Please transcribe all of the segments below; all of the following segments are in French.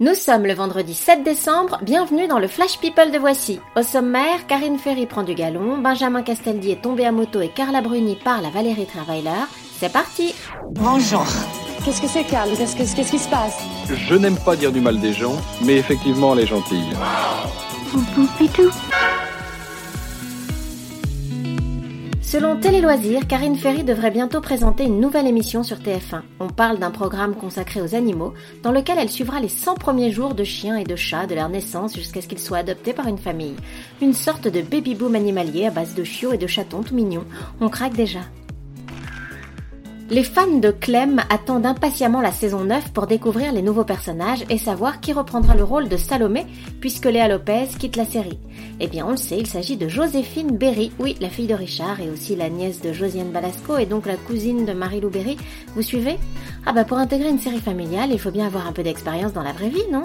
Nous sommes le vendredi 7 décembre, bienvenue dans le Flash People de Voici. Au sommaire, Karine Ferry prend du galon, Benjamin Castaldi est tombé à moto et Carla Bruni parle à Valérie Travailer. C'est parti Bonjour. Qu'est-ce que c'est, Carl Qu'est-ce que- qu'est-ce qui se passe? Je n'aime pas dire du mal des gens, mais effectivement, elle est gentille. Selon Télé Loisirs, Karine Ferry devrait bientôt présenter une nouvelle émission sur TF1. On parle d'un programme consacré aux animaux, dans lequel elle suivra les 100 premiers jours de chiens et de chats de leur naissance jusqu'à ce qu'ils soient adoptés par une famille. Une sorte de baby-boom animalier à base de chiots et de chatons tout mignons. On craque déjà. Les fans de Clem attendent impatiemment la saison 9 pour découvrir les nouveaux personnages et savoir qui reprendra le rôle de Salomé puisque Léa Lopez quitte la série. Eh bien, on le sait, il s'agit de Joséphine Berry, oui, la fille de Richard et aussi la nièce de Josiane Balasco et donc la cousine de Marie-Lou Berry. Vous suivez? Ah bah pour intégrer une série familiale, il faut bien avoir un peu d'expérience dans la vraie vie, non?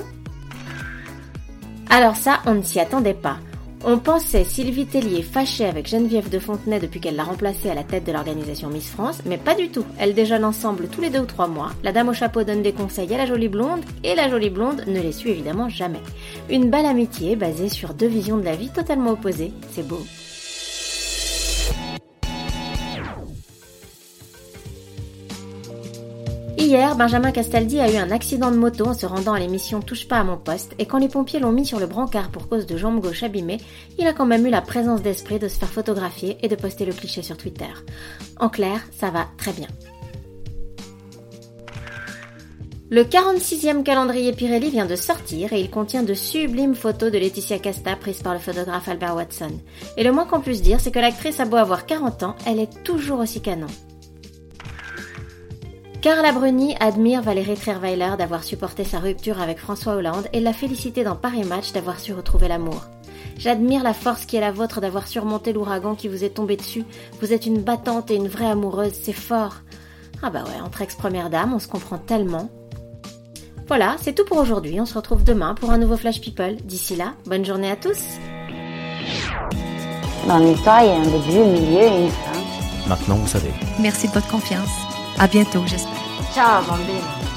Alors ça, on ne s'y attendait pas. On pensait Sylvie Tellier fâchée avec Geneviève de Fontenay depuis qu'elle l'a remplacée à la tête de l'organisation Miss France, mais pas du tout. Elles déjeunent ensemble tous les deux ou trois mois. La dame au chapeau donne des conseils à la jolie blonde, et la jolie blonde ne les suit évidemment jamais. Une belle amitié basée sur deux visions de la vie totalement opposées. C'est beau. Hier, Benjamin Castaldi a eu un accident de moto en se rendant à l'émission Touche pas à mon poste et quand les pompiers l'ont mis sur le brancard pour cause de jambe gauche abîmée, il a quand même eu la présence d'esprit de se faire photographier et de poster le cliché sur Twitter. En clair, ça va très bien. Le 46e calendrier Pirelli vient de sortir et il contient de sublimes photos de Laetitia Casta prises par le photographe Albert Watson. Et le moins qu'on puisse dire, c'est que l'actrice a beau avoir 40 ans, elle est toujours aussi canon. Carla Bruni admire Valérie Trierweiler d'avoir supporté sa rupture avec François Hollande et l'a félicité dans Paris Match d'avoir su retrouver l'amour. J'admire la force qui est la vôtre d'avoir surmonté l'ouragan qui vous est tombé dessus. Vous êtes une battante et une vraie amoureuse, c'est fort. Ah bah ouais, entre ex-première dame, on se comprend tellement. Voilà, c'est tout pour aujourd'hui. On se retrouve demain pour un nouveau Flash People. D'ici là, bonne journée à tous. Dans l'histoire, il y a un début, un milieu et une fin. Maintenant, vous savez. Merci de votre confiance. À bientôt, j'espère. Ciao, bambine.